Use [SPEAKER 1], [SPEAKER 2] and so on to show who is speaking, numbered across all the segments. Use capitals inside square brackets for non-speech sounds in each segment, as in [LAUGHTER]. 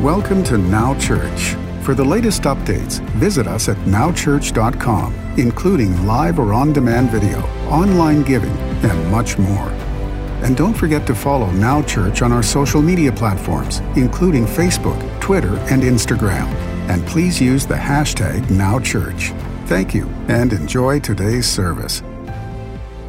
[SPEAKER 1] Welcome to Now Church. For the latest updates, visit us at nowchurch.com, including live or on demand video, online giving, and much more. And don't forget to follow Now Church on our social media platforms, including Facebook, Twitter, and Instagram. And please use the hashtag NowChurch. Thank you and enjoy today's service.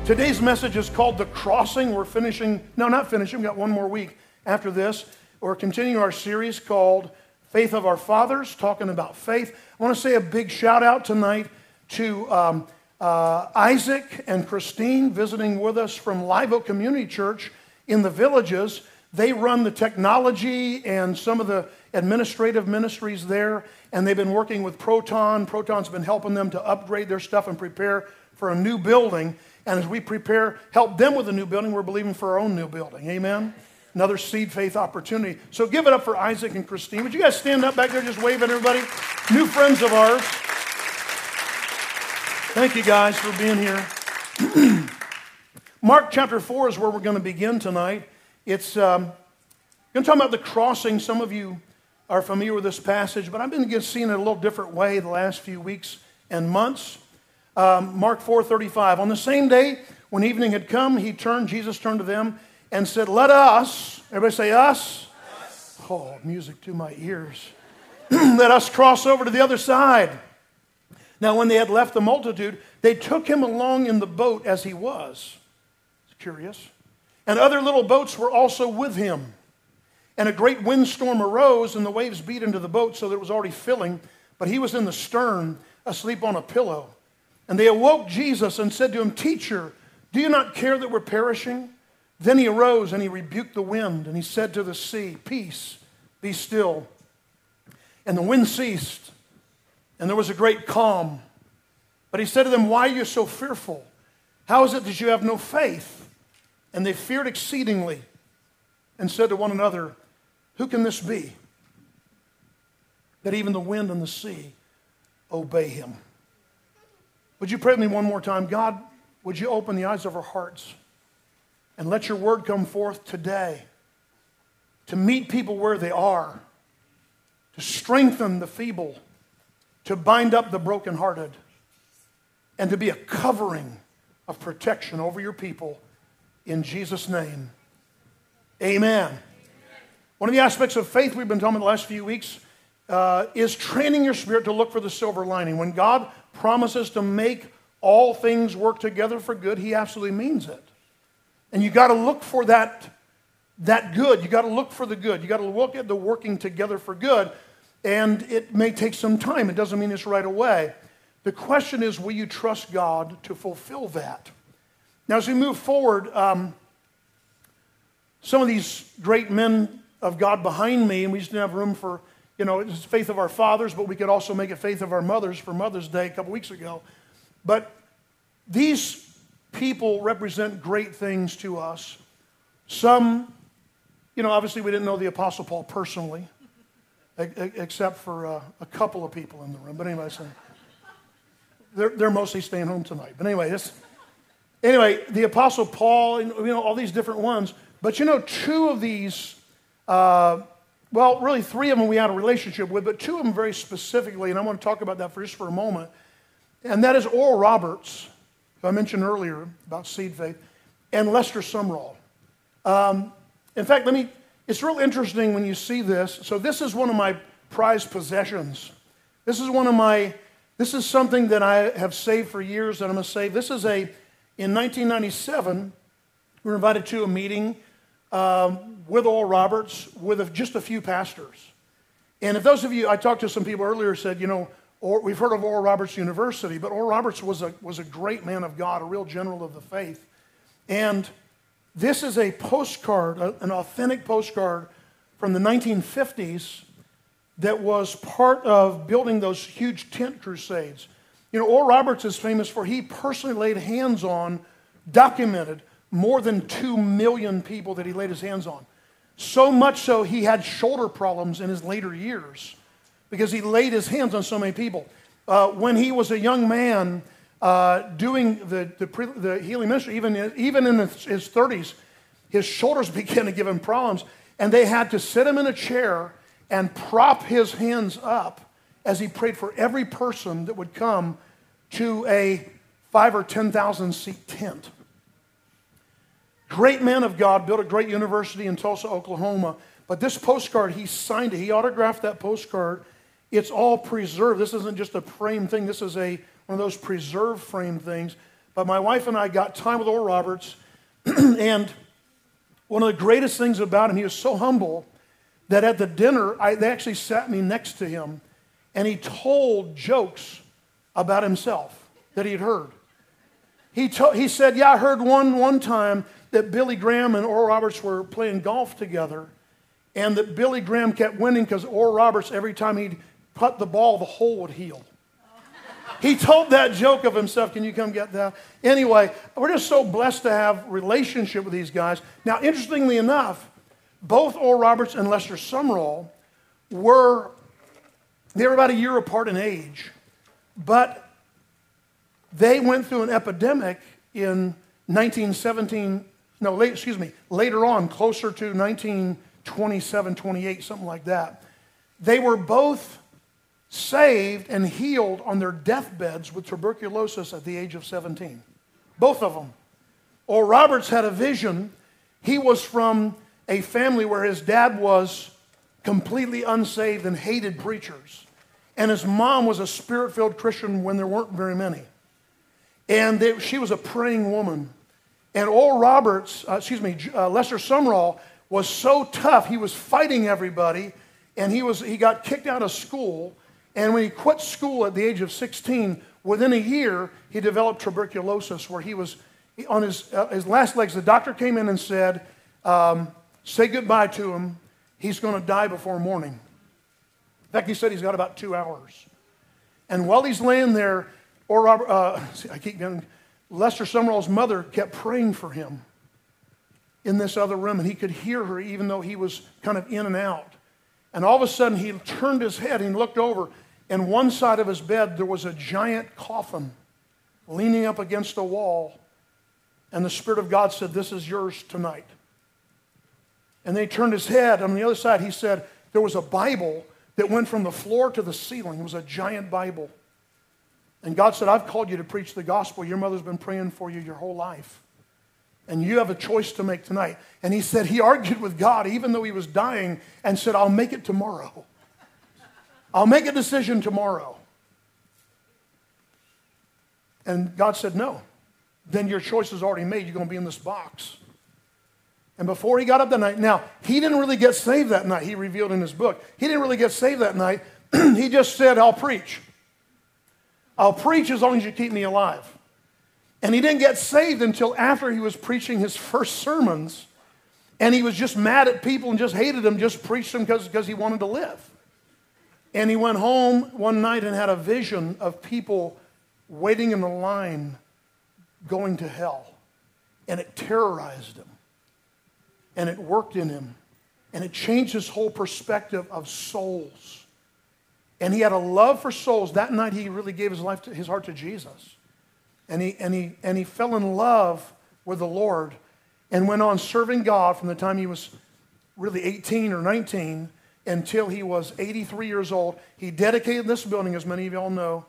[SPEAKER 2] Today's message is called The Crossing. We're finishing, no, not finishing, we've got one more week after this. We're continuing our series called Faith of Our Fathers, talking about faith. I want to say a big shout out tonight to um, uh, Isaac and Christine visiting with us from Live Oak Community Church in the villages. They run the technology and some of the administrative ministries there, and they've been working with Proton. Proton's been helping them to upgrade their stuff and prepare for a new building. And as we prepare, help them with a new building, we're believing for our own new building. Amen? Another seed faith opportunity. So give it up for Isaac and Christine. Would you guys stand up back there, just wave at everybody? New friends of ours. Thank you guys for being here. [CLEARS THROAT] Mark chapter 4 is where we're going to begin tonight. It's um, going to talk about the crossing. Some of you are familiar with this passage, but I've been seeing it a little different way the last few weeks and months. Um, Mark 4:35. On the same day, when evening had come, he turned. Jesus turned to them and said, "Let us." Everybody say us. us. Oh, music to my ears. [CLEARS THROAT] Let us cross over to the other side. Now, when they had left the multitude, they took him along in the boat as he was. It's curious. And other little boats were also with him. And a great windstorm arose, and the waves beat into the boat so that it was already filling. But he was in the stern, asleep on a pillow. And they awoke Jesus and said to him, Teacher, do you not care that we're perishing? Then he arose and he rebuked the wind, and he said to the sea, Peace, be still. And the wind ceased, and there was a great calm. But he said to them, Why are you so fearful? How is it that you have no faith? And they feared exceedingly and said to one another, Who can this be? That even the wind and the sea obey him. Would you pray with me one more time? God, would you open the eyes of our hearts and let your word come forth today to meet people where they are, to strengthen the feeble, to bind up the brokenhearted, and to be a covering of protection over your people in Jesus' name. Amen. One of the aspects of faith we've been talking about the last few weeks uh, is training your spirit to look for the silver lining. When God promises to make all things work together for good, He absolutely means it. And you got to look for that, that good. You got to look for the good. You got to look at the working together for good. And it may take some time. It doesn't mean it's right away. The question is, will you trust God to fulfill that? Now, as we move forward, um, some of these great men of God behind me, and we just didn't have room for, you know, it's faith of our fathers, but we could also make it faith of our mothers for Mother's Day a couple weeks ago. But these people represent great things to us. Some, you know, obviously we didn't know the Apostle Paul personally, except for uh, a couple of people in the room. But anyway, so they're, they're mostly staying home tonight. But anyway, this, anyway, the Apostle Paul, you know, all these different ones. But you know, two of these, uh, well, really three of them we had a relationship with, but two of them very specifically, and I want to talk about that for just for a moment. And that is Oral Roberts, who I mentioned earlier about seed faith, and Lester Sumrall. Um, in fact, let me, it's real interesting when you see this. So, this is one of my prized possessions. This is one of my, this is something that I have saved for years that I'm going to save. This is a, in 1997, we were invited to a meeting um, with Oral Roberts, with a, just a few pastors. And if those of you, I talked to some people earlier, said, you know, or, we've heard of Oral Roberts University, but Oral Roberts was a, was a great man of God, a real general of the faith. And this is a postcard, an authentic postcard from the 1950s that was part of building those huge tent crusades. You know, Oral Roberts is famous for he personally laid hands on, documented more than 2 million people that he laid his hands on. So much so, he had shoulder problems in his later years because he laid his hands on so many people. Uh, when he was a young man uh, doing the, the, pre, the, healing ministry, even, even in his, his 30s, his shoulders [LAUGHS] began to give him problems, and they had to sit him in a chair and prop his hands up as he prayed for every person that would come to a five or 10,000 seat tent. Great man of God, built a great university in Tulsa, Oklahoma. But this postcard, he signed it. He autographed that postcard. It's all preserved. This isn't just a frame thing. This is a one of those preserved frame things. But my wife and I got time with Oral Roberts, [CLEARS THROAT] and one of the greatest things about him, he was so humble that at the dinner, I, they actually sat me next to him, and he told jokes about himself that he'd heard. He, to, he said, Yeah, I heard one one time that Billy Graham and Oral Roberts were playing golf together, and that Billy Graham kept winning because Oral Roberts, every time he'd put the ball, the hole would heal. He told that joke of himself. Can you come get that? Anyway, we're just so blessed to have relationship with these guys. Now, interestingly enough, both Oral Roberts and Lester Sumrall were they were about a year apart in age, but they went through an epidemic in 1917. No, late, excuse me, later on, closer to 1927, 28, something like that. They were both saved and healed on their deathbeds with tuberculosis at the age of 17. Both of them. Oral Roberts had a vision. He was from a family where his dad was completely unsaved and hated preachers. And his mom was a spirit filled Christian when there weren't very many. And they, she was a praying woman. And Oral Roberts, uh, excuse me, uh, Lester Sumrall was so tough, he was fighting everybody, and he, was, he got kicked out of school and when he quit school at the age of 16, within a year, he developed tuberculosis where he was on his, uh, his last legs. The doctor came in and said, um, Say goodbye to him. He's going to die before morning. In fact, he said he's got about two hours. And while he's laying there, or uh, [LAUGHS] I keep getting, Lester Sumrall's mother kept praying for him in this other room, and he could hear her even though he was kind of in and out. And all of a sudden, he turned his head and looked over, and one side of his bed, there was a giant coffin leaning up against a wall. And the Spirit of God said, This is yours tonight. And they turned his head. On the other side, he said, There was a Bible that went from the floor to the ceiling. It was a giant Bible. And God said, I've called you to preach the gospel. Your mother's been praying for you your whole life. And you have a choice to make tonight. And he said he argued with God, even though he was dying, and said, I'll make it tomorrow. I'll make a decision tomorrow. And God said, No. Then your choice is already made. You're going to be in this box. And before he got up that night, now, he didn't really get saved that night, he revealed in his book. He didn't really get saved that night. [CLEARS THROAT] he just said, I'll preach. I'll preach as long as you keep me alive. And he didn't get saved until after he was preaching his first sermons. And he was just mad at people and just hated them, just preached them because he wanted to live. And he went home one night and had a vision of people waiting in the line going to hell. And it terrorized him. And it worked in him. And it changed his whole perspective of souls. And he had a love for souls. That night he really gave his life to, his heart to Jesus. And he, and, he, and he fell in love with the Lord and went on serving God from the time he was really 18 or 19 until he was 83 years old. He dedicated this building, as many of y'all know,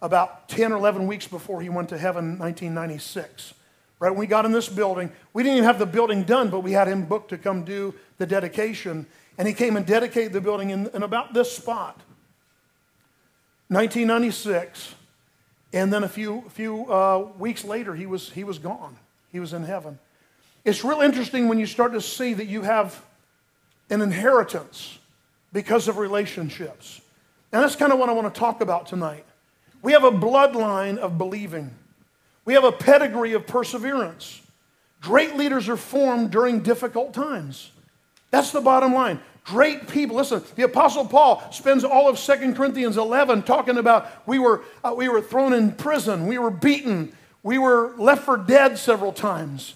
[SPEAKER 2] about 10 or 11 weeks before he went to heaven in 1996. Right when we got in this building, we didn't even have the building done, but we had him booked to come do the dedication. And he came and dedicated the building in, in about this spot. 1996. And then a few, few uh, weeks later, he was, he was gone. He was in heaven. It's real interesting when you start to see that you have an inheritance because of relationships. And that's kind of what I want to talk about tonight. We have a bloodline of believing, we have a pedigree of perseverance. Great leaders are formed during difficult times. That's the bottom line. Great people. Listen, the Apostle Paul spends all of 2 Corinthians 11 talking about we were, uh, we were thrown in prison, we were beaten, we were left for dead several times.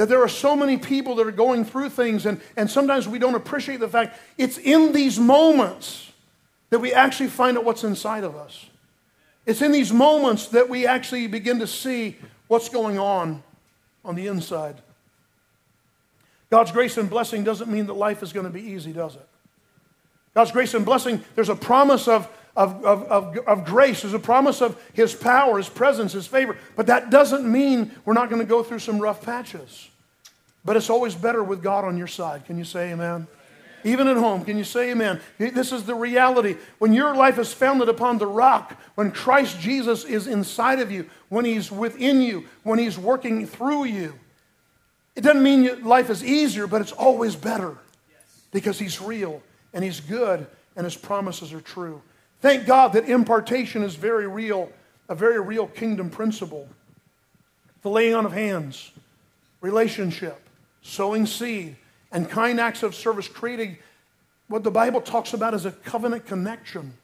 [SPEAKER 2] That there are so many people that are going through things, and, and sometimes we don't appreciate the fact it's in these moments that we actually find out what's inside of us. It's in these moments that we actually begin to see what's going on on the inside. God's grace and blessing doesn't mean that life is going to be easy, does it? God's grace and blessing, there's a promise of, of, of, of, of grace, there's a promise of His power, His presence, His favor. But that doesn't mean we're not going to go through some rough patches. But it's always better with God on your side. Can you say amen? Even at home, can you say amen? This is the reality. When your life is founded upon the rock, when Christ Jesus is inside of you, when He's within you, when He's working through you, it doesn't mean life is easier, but it's always better because He's real and He's good and His promises are true. Thank God that impartation is very real, a very real kingdom principle. The laying on of hands, relationship, sowing seed, and kind acts of service, creating what the Bible talks about as a covenant connection,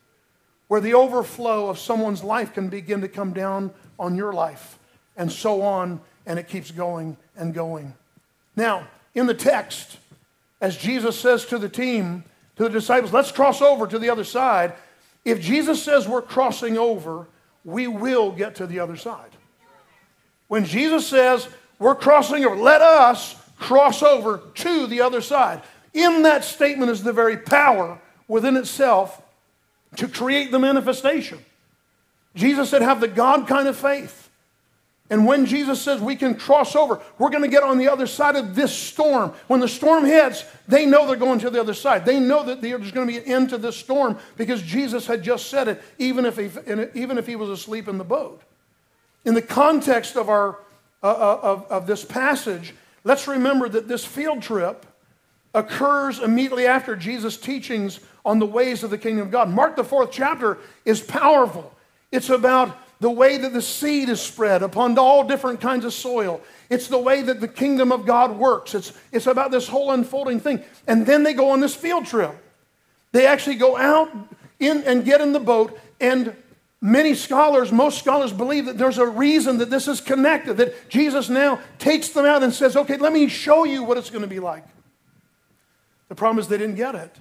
[SPEAKER 2] where the overflow of someone's life can begin to come down on your life, and so on, and it keeps going and going. Now, in the text, as Jesus says to the team, to the disciples, let's cross over to the other side. If Jesus says we're crossing over, we will get to the other side. When Jesus says we're crossing over, let us cross over to the other side. In that statement is the very power within itself to create the manifestation. Jesus said, have the God kind of faith. And when Jesus says we can cross over, we're going to get on the other side of this storm. When the storm hits, they know they're going to the other side. They know that there's going to be an end to this storm because Jesus had just said it, even if he, even if he was asleep in the boat. In the context of, our, uh, uh of, of this passage, Let's remember that this field trip occurs immediately after Jesus' teachings on the ways of the kingdom of God. Mark, the fourth chapter, is powerful. It's about the way that the seed is spread upon all different kinds of soil. It's the way that the kingdom of God works. It's, it's about this whole unfolding thing. And then they go on this field trip. They actually go out in and get in the boat and Many scholars, most scholars believe that there's a reason that this is connected, that Jesus now takes them out and says, okay, let me show you what it's going to be like. The problem is they didn't get it.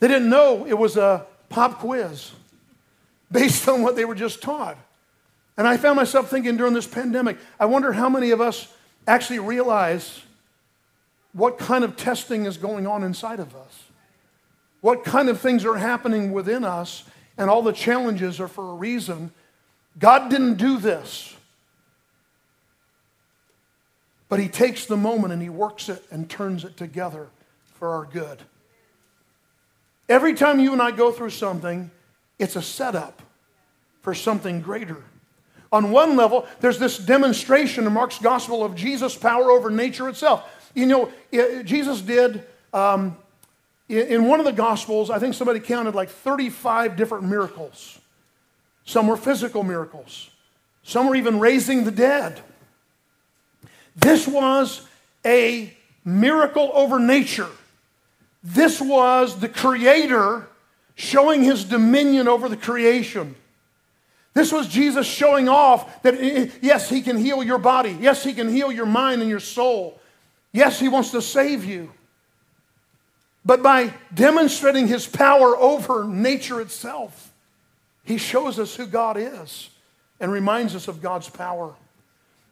[SPEAKER 2] They didn't know it was a pop quiz based on what they were just taught. And I found myself thinking during this pandemic, I wonder how many of us actually realize what kind of testing is going on inside of us, what kind of things are happening within us and all the challenges are for a reason. God didn't do this. But He takes the moment and He works it and turns it together for our good. Every time you and I go through something, it's a setup for something greater. On one level, there's this demonstration in Mark's gospel of Jesus' power over nature itself. You know, Jesus did um, in one of the Gospels, I think somebody counted like 35 different miracles. Some were physical miracles, some were even raising the dead. This was a miracle over nature. This was the Creator showing his dominion over the creation. This was Jesus showing off that, yes, he can heal your body. Yes, he can heal your mind and your soul. Yes, he wants to save you but by demonstrating his power over nature itself. He shows us who God is and reminds us of God's power.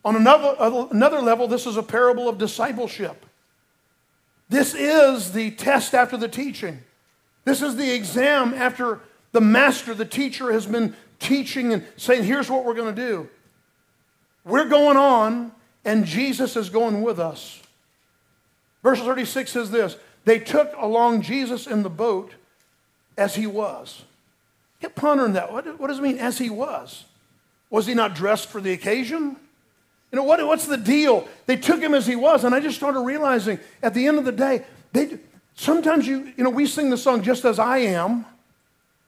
[SPEAKER 2] On another, another level, this is a parable of discipleship. This is the test after the teaching. This is the exam after the master, the teacher, has been teaching and saying, here's what we're going to do. We're going on, and Jesus is going with us. Verse 36 says this they took along Jesus in the boat as he was. Get pondering that. What, does it mean, as he was? Was he not dressed for the occasion? You know, what, what's the deal? They took him as he was, and I just started realizing at the end of the day, they, sometimes you, you know, we sing the song just as I am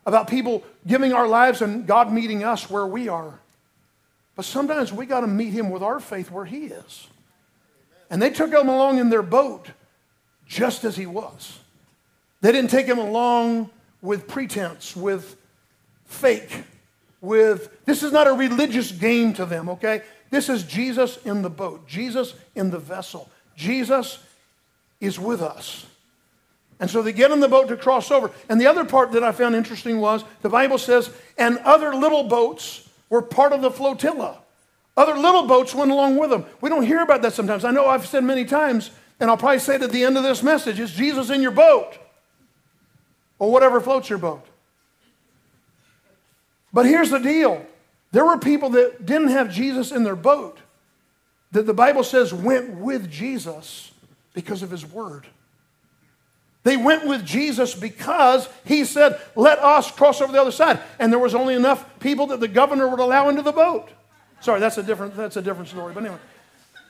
[SPEAKER 2] about people giving our lives and God meeting us where we are. But sometimes we got to meet him with our faith where he is. And they took him along in their boat just as he was. They didn't take him along with pretense, with fake, with this is not a religious game to them, okay? This is Jesus in the boat, Jesus in the vessel. Jesus is with us. And so they get in the boat to cross over. And the other part that I found interesting was the Bible says, and other little boats were part of the flotilla. Other little boats went along with them. We don't hear about that sometimes. I know I've said many times and I'll probably say it at the end of this message is Jesus in your boat? or whatever floats your boat. But here's the deal there were people that didn't have Jesus in their boat that the Bible says went with Jesus because of his word. They went with Jesus because he said, Let us cross over the other side. And there was only enough people that the governor would allow into the boat. Sorry, that's a different, that's a different story. But anyway.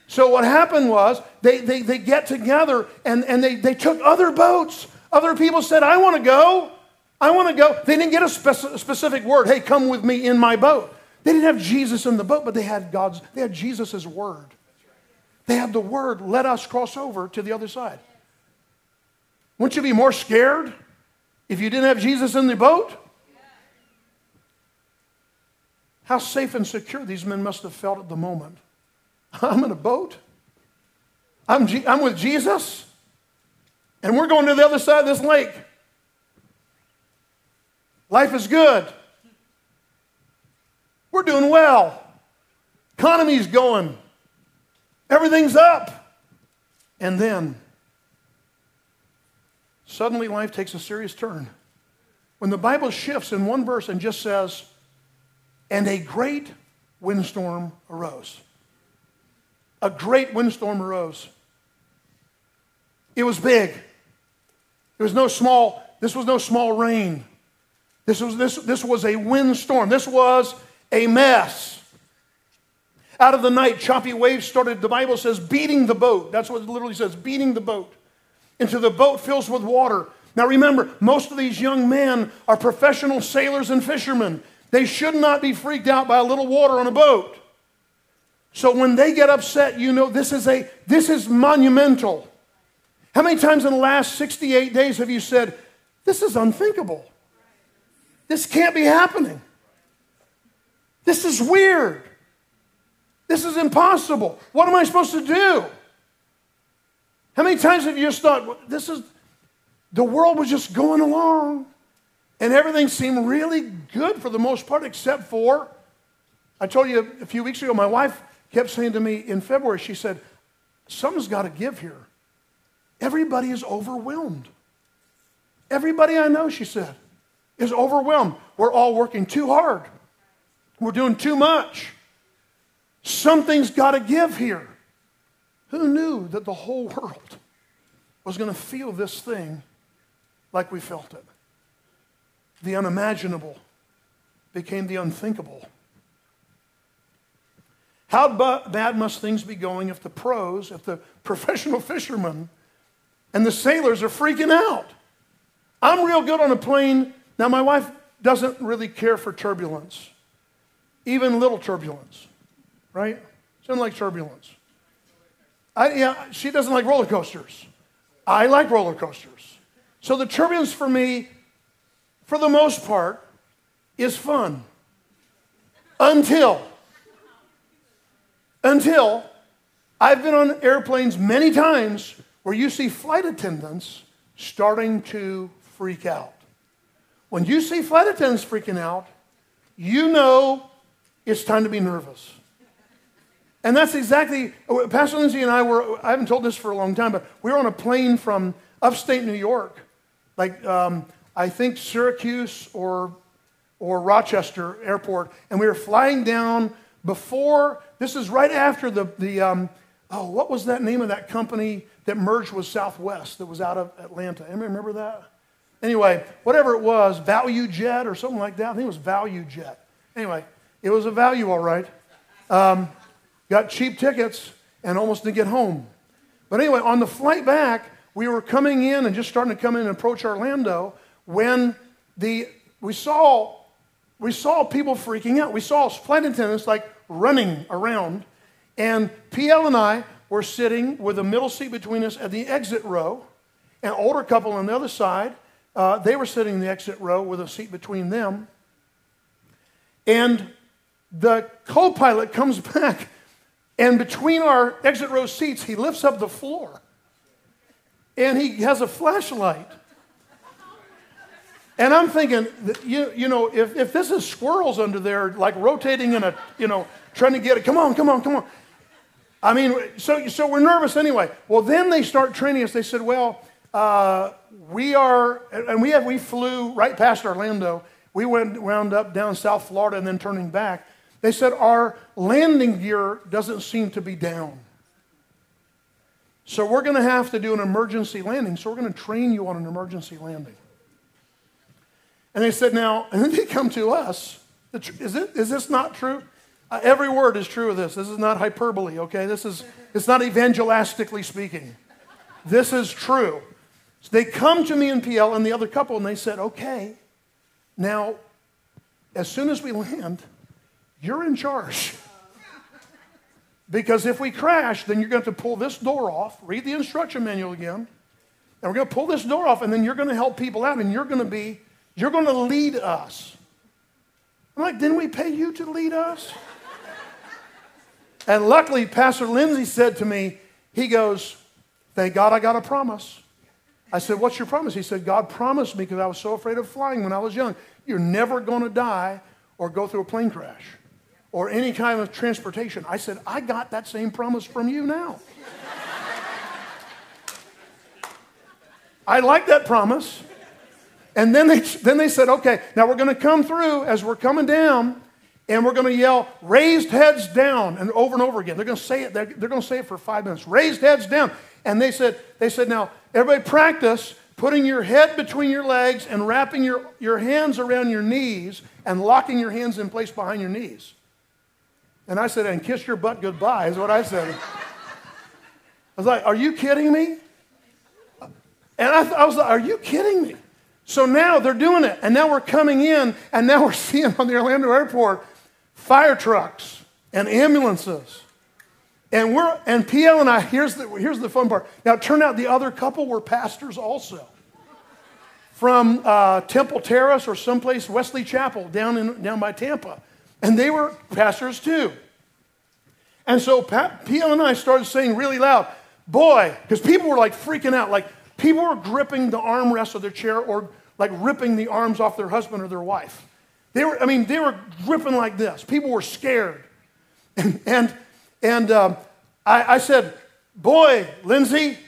[SPEAKER 2] So what happened was they, they, they get together and, and they, they took other boats. Other people said, I want to go. I want to go. They didn't get a speci- specific word, hey, come with me in my boat. They didn't have Jesus in the boat, but they had God's, they had Jesus' word. They had the word, let us cross over to the other side. Wouldn't you be more scared if you didn't have Jesus in the boat? How safe and secure these men must have felt at the moment. I'm in a boat. I'm, G- I'm with Jesus. And we're going to the other side of this lake. Life is good. We're doing well. Economy's going. Everything's up. And then, suddenly life takes a serious turn. When the Bible shifts in one verse and just says, and a great windstorm arose. A great windstorm arose. It was big. It was no small, this was no small rain. This was, this, this was a windstorm. This was a mess. Out of the night, choppy waves started, the Bible says, beating the boat. That's what it literally says, beating the boat. Into the boat fills with water. Now remember, most of these young men are professional sailors and fishermen. They should not be freaked out by a little water on a boat. So when they get upset, you know this is a this is monumental. How many times in the last 68 days have you said, This is unthinkable? This can't be happening. This is weird. This is impossible. What am I supposed to do? How many times have you just thought, this is, the world was just going along and everything seemed really good for the most part, except for, I told you a few weeks ago, my wife kept saying to me in February, she said, something's got to give here. Everybody is overwhelmed. Everybody I know, she said, is overwhelmed. We're all working too hard. We're doing too much. Something's got to give here. Who knew that the whole world was going to feel this thing like we felt it? The unimaginable became the unthinkable. How bad must things be going if the pros, if the [LAUGHS] professional fishermen and the sailors are freaking out? I'm real good on a plane. Now, my wife doesn't really care for turbulence, even little turbulence, right? She doesn't like turbulence. I, yeah, she doesn't like roller coasters. I like roller coasters. So the turbulence for me, for the most part, is fun. Until, until I've been on airplanes many times where you see flight attendants starting to freak out. When you see flight attendants freaking out, you know it's time to be nervous. And that's exactly, Pastor Lindsay and I were, I haven't told this for a long time, but we were on a plane from upstate New York, like um, I think Syracuse or, or Rochester Airport, and we were flying down before, this is right after the, the um, oh, what was that name of that company that merged with Southwest that was out of Atlanta? Anybody remember that? Anyway, whatever it was, ValuJet or something like that. I think it was ValuJet. Anyway, it was a value, all right. Um, got cheap tickets and almost didn't get home. But anyway, on the flight back, we were coming in and just starting to come in and approach Orlando when the we saw we saw people freaking out. We saw flight attendants like running around, and PL and I were sitting with a middle seat between us at the exit row, an older couple on the other side, uh, they were sitting in the exit row with a seat between them. And the co pilot comes [LAUGHS] back, and between our exit row seats, he lifts up the floor and he has a flashlight. And I'm thinking, you, you know, if, if this is squirrels under there, like rotating in a, you know, trying to get it, come on, come on, come on. I mean, so, so we're nervous anyway. Well, then they start training us. They said, well, uh, we are, and we have, we flew right past Orlando. We went wound up down South Florida and then turning back. They said our landing gear doesn't seem to be down. So we're going to have to do an emergency landing. So we're going to train you on an emergency landing. And they said, now, [LAUGHS] and then they come to us. Is, it, is this not true? Uh, every word is true of this. This is not hyperbole, okay? This is, it's not evangelistically speaking. This is true. So they come to me and PL and the other couple, and they said, okay, now, as soon as we land, you're in charge. Because if we crash, then you're going to to pull this door off, read the instruction manual again, and we're going to pull this door off, and then you're going to help people out, and you're going to be, you're going to lead us. I'm like, didn't we pay you to lead us? and luckily, Pastor Lindsay said to me, he goes, Thank God I got a promise. I said, What's your promise? He said, God promised me because I was so afraid of flying when I was young. You're never going to die or go through a plane crash or any kind of transportation. I said, I got that same promise from you now. I like that promise. And then they, then they said, okay, now we're going to come through as we're coming down, and we're going to yell, raised heads down, and over and over again. They're going to say it, they're, they're going to say it for five minutes. Raised heads down. And they said, they said, now, everybody practice putting your head between your legs and wrapping your, your hands around your knees and locking your hands in place behind your knees. And I said, and kiss your butt goodbye, is what I said. I was like, are you kidding me? And I, I was like, are you kidding me? So now they're doing it. And now we're coming in, and now we're [LAUGHS] seeing on the Orlando airport fire trucks and ambulances and we're and PL and I, here's the here's the fun part. Now it turned out the other couple were pastors also. From uh, Temple Terrace or someplace, Wesley Chapel down in down by Tampa. And they were pastors too. And so Pat, PL and I started saying really loud, boy, because people were like freaking out. Like people were gripping the armrest of their chair or like ripping the arms off their husband or their wife. They were, I mean, they were gripping like this. People were scared. And, and and um, I, I said, Boy, Lindsay,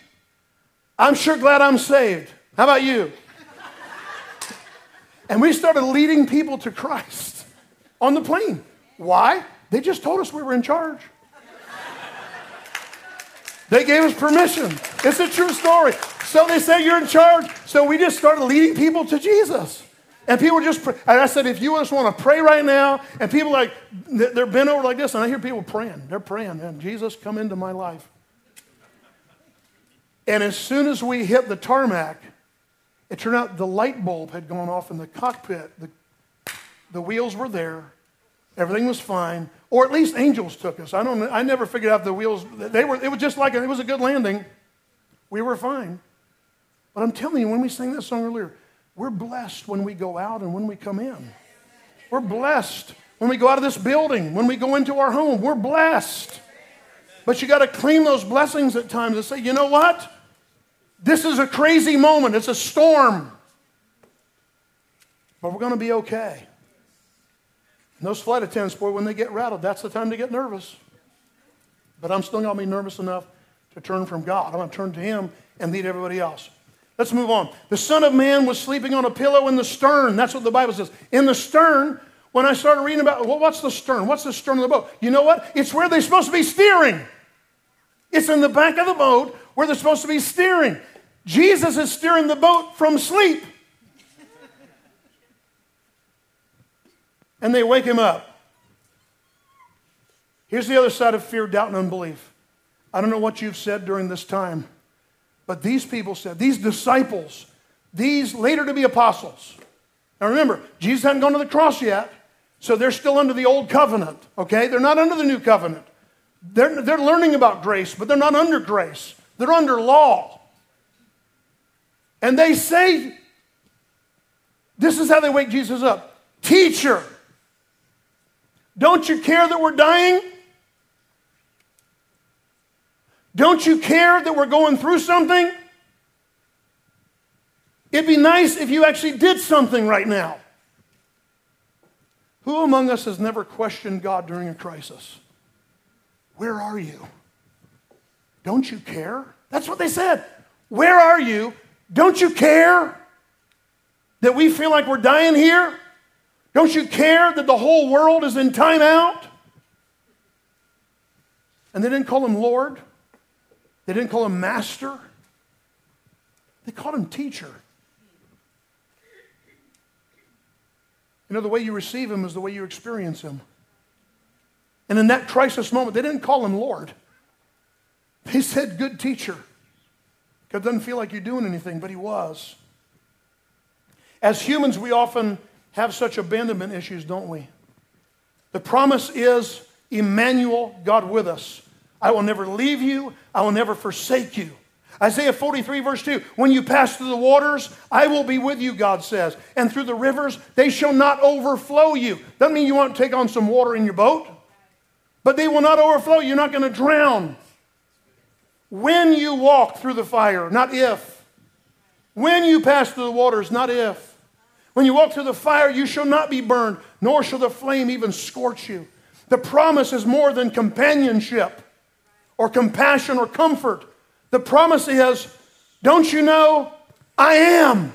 [SPEAKER 2] I'm sure glad I'm saved. How about you? and we started leading people to Christ on the plane. Why? They just told us we were in charge. They gave us permission. It's a true story. So they say you're in charge. So we just started leading people to Jesus. And people just, pray. and I said, if you just want to pray right now, and people like, they're bent over like this, and I hear people praying. They're praying, and Jesus, come into my life. And as soon as we hit the tarmac, it turned out the light bulb had gone off in the cockpit. The, the wheels were there. Everything was fine. Or at least angels took us. I don't I never figured out the wheels. They were, it was just like, it was a good landing. We were fine. But I'm telling you, when we sang that song earlier, we're blessed when we go out and when we come in. We're blessed when we go out of this building, when we go into our home. We're blessed. But you got to claim those blessings at times and say, you know what? This is a crazy moment. It's a storm. But we're going to be okay. And those flight attendants, boy, when they get rattled, that's the time to get nervous. But I'm still going to be nervous enough to turn from God. I'm going to turn to Him and lead everybody else. Let's move on. The Son of Man was sleeping on a pillow in the stern. That's what the Bible says. In the stern, when I started reading about, well, what's the stern? What's the stern of the boat? You know what? It's where they're supposed to be steering. It's in the back of the boat where they're supposed to be steering. Jesus is steering the boat from sleep. And they wake him up. Here's the other side of fear, doubt, and unbelief. I don't know what you've said during this time. But these people said, these disciples, these later to be apostles. Now remember, Jesus hadn't gone to the cross yet, so they're still under the old covenant, okay? They're not under the new covenant. They're, they're learning about grace, but they're not under grace, they're under law. And they say, this is how they wake Jesus up Teacher, don't you care that we're dying? Don't you care that we're going through something? It'd be nice if you actually did something right now. Who among us has never questioned God during a crisis? Where are you? Don't you care? That's what they said. Where are you? Don't you care that we feel like we're dying here? Don't you care that the whole world is in timeout? And they didn't call him Lord. They didn't call him Master. They called him Teacher. You know, the way you receive him is the way you experience him. And in that crisis moment, they didn't call him Lord. They said, Good teacher. Because it doesn't feel like you're doing anything, but he was. As humans, we often have such abandonment issues, don't we? The promise is Emmanuel, God with us. I will never leave you, I will never forsake you. Isaiah 43, verse 2 When you pass through the waters, I will be with you, God says. And through the rivers, they shall not overflow you. Doesn't mean you won't take on some water in your boat, but they will not overflow. You're not going to drown. When you walk through the fire, not if. When you pass through the waters, not if. When you walk through the fire, you shall not be burned, nor shall the flame even scorch you. The promise is more than companionship or compassion or comfort. The promise is, don't you know I am?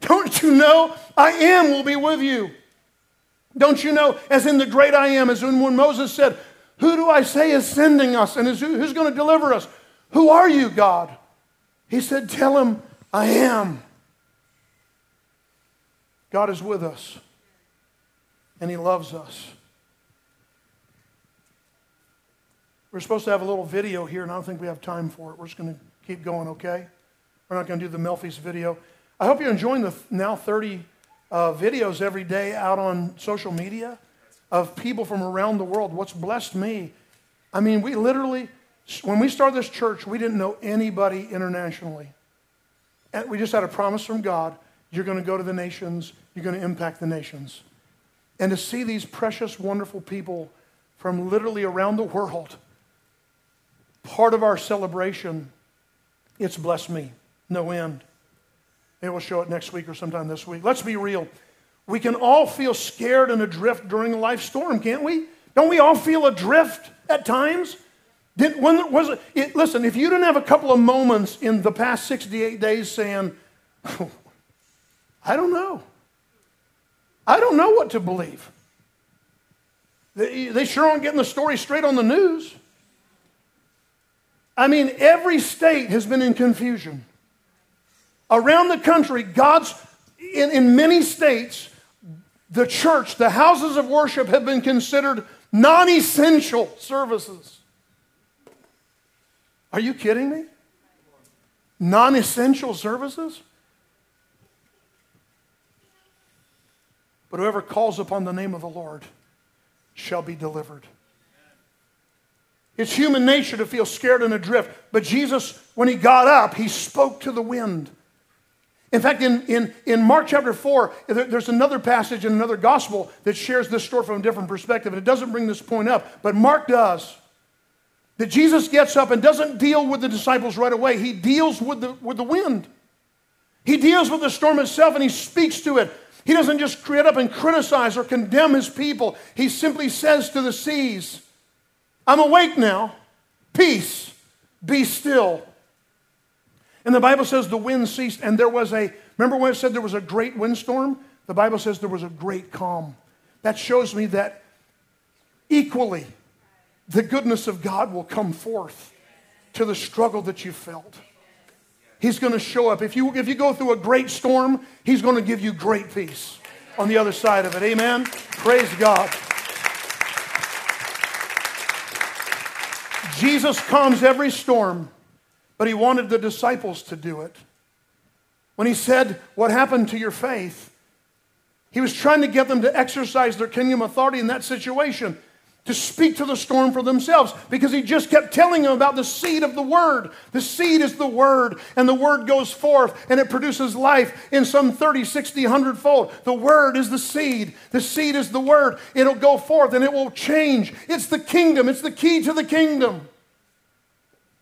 [SPEAKER 2] Don't you know I am will be with you? Don't you know, as in the great I am, as in when Moses said, Who do I say is sending us and is who, who's going to deliver us? Who are you, God? He said, Tell him I am. God is with us and he loves us. We're supposed to have a little video here, and I don't think we have time for it. We're just going to keep going, okay? We're not going to do the Melfi's video. I hope you're enjoying the now 30 uh, videos every day out on social media of people from around the world. What's blessed me? I mean, we literally, when we started this church, we didn't know anybody internationally. And we just had a promise from God you're going to go to the nations, you're going to impact the nations. And to see these precious, wonderful people from literally around the world part of our celebration, it's blessed me, no end. Maybe we'll show it next week or sometime this week. Let's be real. We can all feel scared and adrift during a life storm, can't we? Don't we all feel adrift at times? Did, when was it, it, listen, if you didn't have a couple of moments in the past 68 days saying, oh, [LAUGHS] I don't know. I don't know what to believe. They, they sure aren't getting the story straight on the news. I mean, every state has been in confusion. Around the country, God's, in, in many states, the church, the houses of worship have been considered non essential services. Are you kidding me? Non essential services? But whoever calls upon the name of the Lord shall be delivered. It's human nature to feel scared and adrift. But Jesus, when he got up, he spoke to the wind. In fact, in, in, in Mark chapter 4, there's another passage in another gospel that shares this story from a different perspective. And it doesn't bring this point up, but Mark does. That Jesus gets up and doesn't deal with the disciples right away, he deals with the, with the wind. He deals with the storm itself and he speaks to it. He doesn't just create up and criticize or condemn his people. He simply says to the seas, I'm awake now. Peace, be still. And the Bible says the wind ceased, and there was a, remember when it said there was a great windstorm? The Bible says there was a great calm. That shows me that equally the goodness of God will come forth to the struggle that you felt. He's going to show up. If you, if you go through a great storm, He's going to give you great peace on the other side of it. Amen? Praise God. Jesus calms every storm, but he wanted the disciples to do it. When he said, What happened to your faith? He was trying to get them to exercise their kingdom authority in that situation to speak to the storm for themselves because he just kept telling them about the seed of the word. The seed is the word, and the word goes forth and it produces life in some 30, 60, 100 fold. The word is the seed. The seed is the word. It'll go forth and it will change. It's the kingdom, it's the key to the kingdom.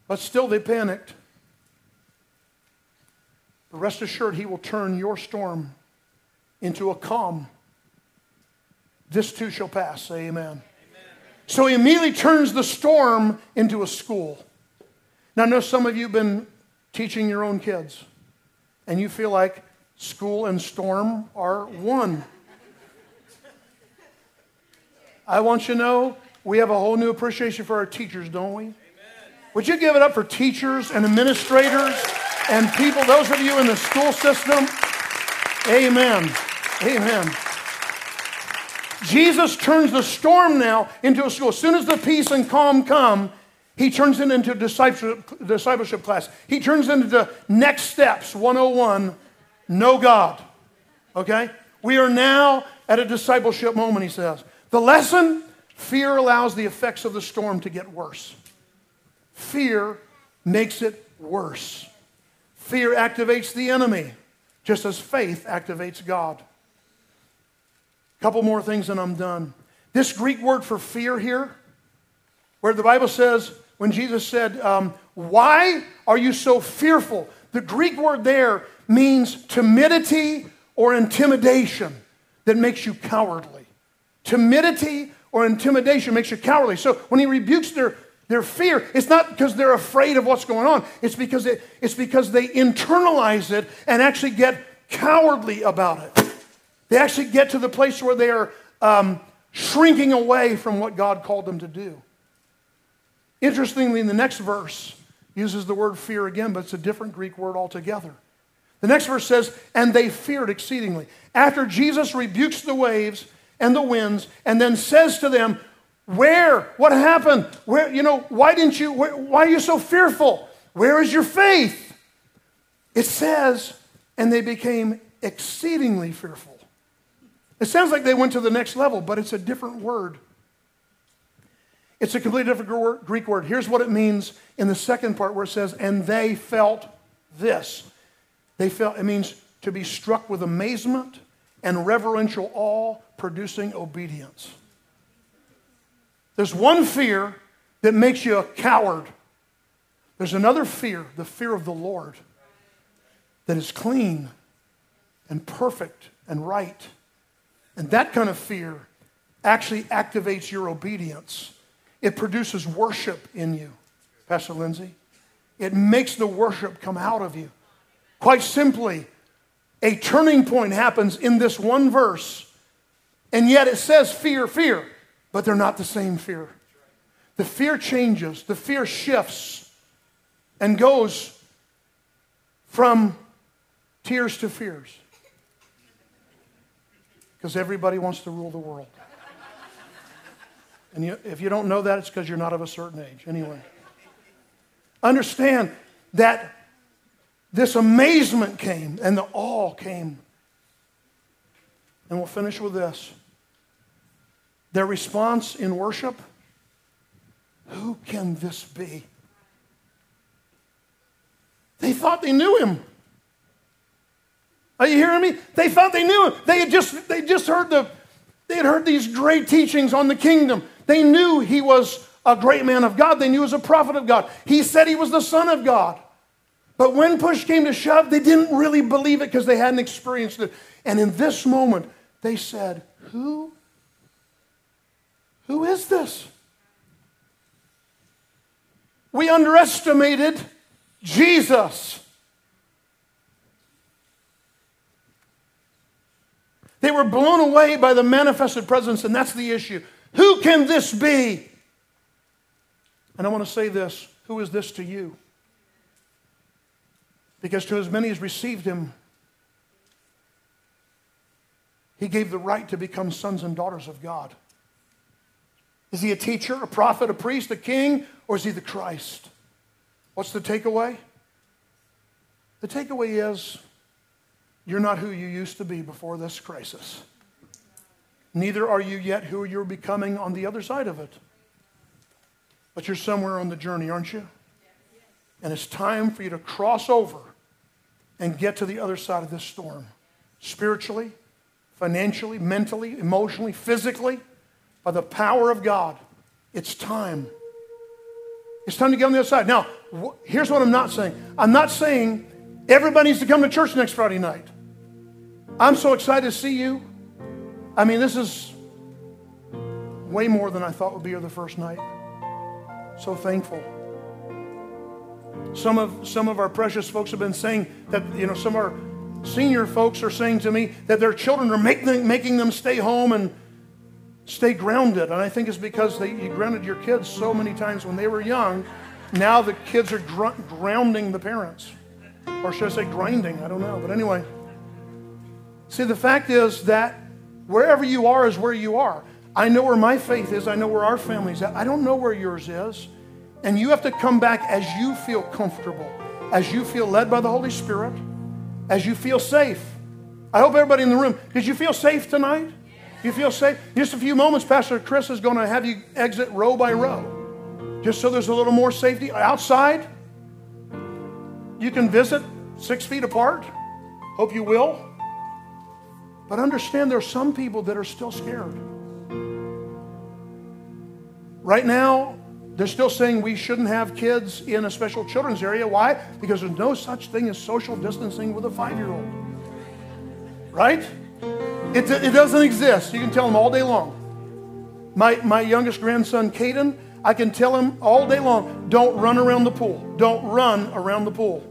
[SPEAKER 2] But still, they panicked. But rest assured, he will turn your storm into a calm. This too shall pass. Say amen. So he immediately turns the storm into a school. Now, I know some of you have been teaching your own kids and you feel like school and storm are one. I want you to know we have a whole new appreciation for our teachers, don't we? Amen. Would you give it up for teachers and administrators and people, those of you in the school system? Amen. Amen. Jesus turns the storm now into a school. As soon as the peace and calm come, he turns it into discipleship, discipleship class. He turns it into next steps 101 know God. Okay? We are now at a discipleship moment, he says. The lesson fear allows the effects of the storm to get worse. Fear makes it worse. Fear activates the enemy, just as faith activates God. Couple more things and I'm done. This Greek word for fear here, where the Bible says, when Jesus said, um, Why are you so fearful? The Greek word there means timidity or intimidation that makes you cowardly. Timidity or intimidation makes you cowardly. So when he rebukes their, their fear, it's not because they're afraid of what's going on, it's because, it, it's because they internalize it and actually get cowardly about it. They actually get to the place where they are um, shrinking away from what God called them to do. Interestingly, in the next verse, uses the word fear again, but it's a different Greek word altogether. The next verse says, and they feared exceedingly. After Jesus rebukes the waves and the winds and then says to them, Where? What happened? Where, you know, why didn't you, where, why are you so fearful? Where is your faith? It says, and they became exceedingly fearful. It sounds like they went to the next level, but it's a different word. It's a completely different Greek word. Here's what it means in the second part where it says, and they felt this. They felt, it means to be struck with amazement and reverential awe, producing obedience. There's one fear that makes you a coward. There's another fear, the fear of the Lord, that is clean and perfect and right. And that kind of fear actually activates your obedience it produces worship in you, Pastor Lindsay. It makes the worship come out of you. Quite simply, a turning point happens in this one verse, and yet it says fear, fear, but they're not the same fear. The fear changes, the fear shifts and goes from tears to fears. Because everybody wants to rule the world. And you, if you don't know that, it's because you're not of a certain age. Anyway, understand that this amazement came and the awe came. And we'll finish with this. Their response in worship who can this be? They thought they knew him. Are you hearing me? They thought they knew him. They had just, they just heard the, they had heard these great teachings on the kingdom. They knew he was a great man of God. They knew he was a prophet of God. He said he was the son of God. But when push came to shove, they didn't really believe it because they hadn't experienced it. And in this moment, they said, Who? Who is this? We underestimated Jesus. They were blown away by the manifested presence, and that's the issue. Who can this be? And I want to say this Who is this to you? Because to as many as received him, he gave the right to become sons and daughters of God. Is he a teacher, a prophet, a priest, a king, or is he the Christ? What's the takeaway? The takeaway is you're not who you used to be before this crisis. Neither are you yet who you're becoming on the other side of it. But you're somewhere on the journey, aren't you? And it's time for you to cross over and get to the other side of this storm. Spiritually, financially, mentally, emotionally, physically, by the power of God. It's time. It's time to get on the other side. Now, here's what I'm not saying I'm not saying everybody needs to come to church next Friday night. I'm so excited to see you. I mean, this is way more than I thought would be here the first night. So thankful. Some of, some of our precious folks have been saying that, you know, some of our senior folks are saying to me that their children are making, making them stay home and stay grounded. And I think it's because they, you grounded your kids so many times when they were young. Now the kids are gr- grounding the parents. Or should I say grinding? I don't know. But anyway. See, the fact is that wherever you are is where you are. I know where my faith is. I know where our family's at. I don't know where yours is. And you have to come back as you feel comfortable, as you feel led by the Holy Spirit, as you feel safe. I hope everybody in the room, did you feel safe tonight? You feel safe? Just a few moments, Pastor Chris is going to have you exit row by row, just so there's a little more safety. Outside, you can visit six feet apart. Hope you will. But understand there are some people that are still scared. Right now, they're still saying we shouldn't have kids in a special children's area. Why? Because there's no such thing as social distancing with a five year old. Right? It, it doesn't exist. You can tell them all day long. My, my youngest grandson, Caden, I can tell him all day long don't run around the pool. Don't run around the pool.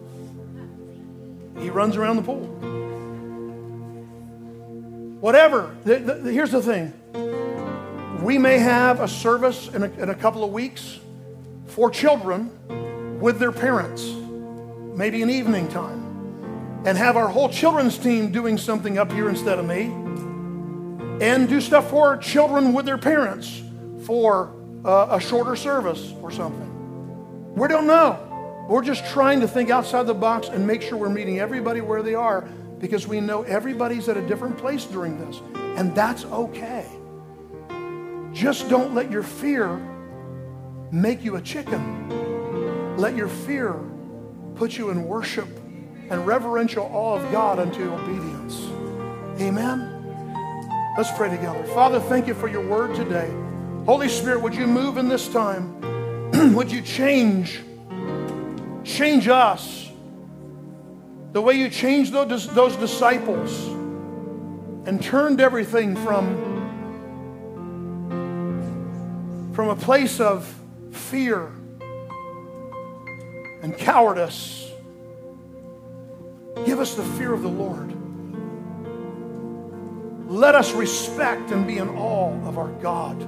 [SPEAKER 2] He runs around the pool. Whatever. The, the, here's the thing we may have a service in a, in a couple of weeks for children with their parents, maybe an evening time, and have our whole children's team doing something up here instead of me, and do stuff for children with their parents for uh, a shorter service or something. We don't know. We're just trying to think outside the box and make sure we're meeting everybody where they are because we know everybody's at a different place during this, and that's okay. Just don't let your fear make you a chicken. Let your fear put you in worship and reverential awe of God unto obedience. Amen. Let's pray together. Father, thank you for your word today. Holy Spirit, would you move in this time? [CLEARS THROAT] would you change? Change us the way you changed those, those disciples and turned everything from from a place of fear and cowardice. Give us the fear of the Lord. Let us respect and be in awe of our God.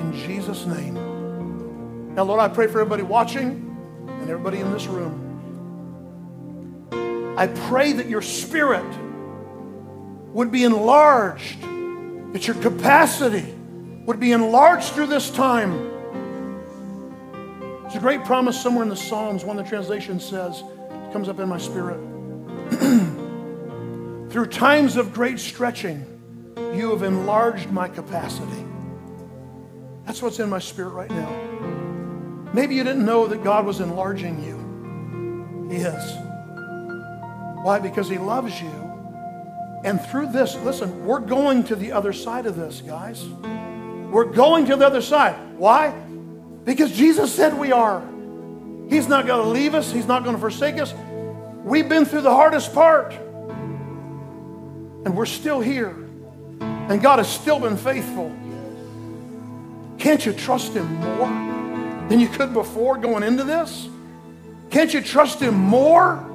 [SPEAKER 2] In Jesus' name. Now, Lord, I pray for everybody watching and everybody in this room. I pray that your spirit would be enlarged, that your capacity would be enlarged through this time. It's a great promise somewhere in the Psalms, one of the translations says, it comes up in my spirit. [CLEARS THROAT] through times of great stretching, you have enlarged my capacity. That's what's in my spirit right now. Maybe you didn't know that God was enlarging you. He is. Why? Because He loves you. And through this, listen, we're going to the other side of this, guys. We're going to the other side. Why? Because Jesus said we are. He's not going to leave us, He's not going to forsake us. We've been through the hardest part, and we're still here. And God has still been faithful. Can't you trust Him more than you could before going into this? Can't you trust Him more?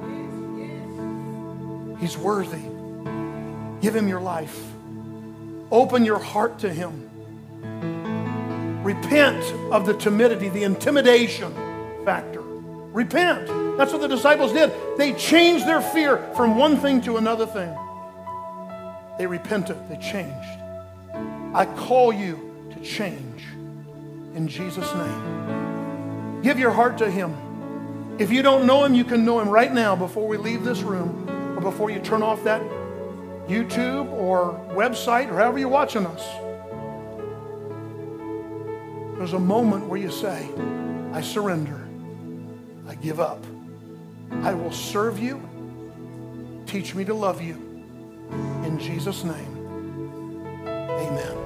[SPEAKER 2] He's worthy. Give Him your life. Open your heart to Him. Repent of the timidity, the intimidation factor. Repent. That's what the disciples did. They changed their fear from one thing to another thing. They repented, they changed. I call you to change in Jesus' name. Give your heart to Him. If you don't know Him, you can know Him right now before we leave this room before you turn off that YouTube or website or however you're watching us. There's a moment where you say, I surrender. I give up. I will serve you. Teach me to love you. In Jesus' name, amen.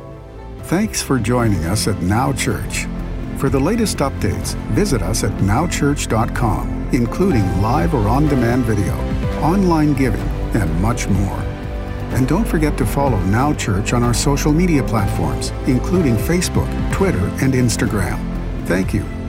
[SPEAKER 1] Thanks for joining us at Now Church. For the latest updates, visit us at nowchurch.com, including live or on demand video, online giving, and much more. And don't forget to follow Now Church on our social media platforms, including Facebook, Twitter, and Instagram. Thank you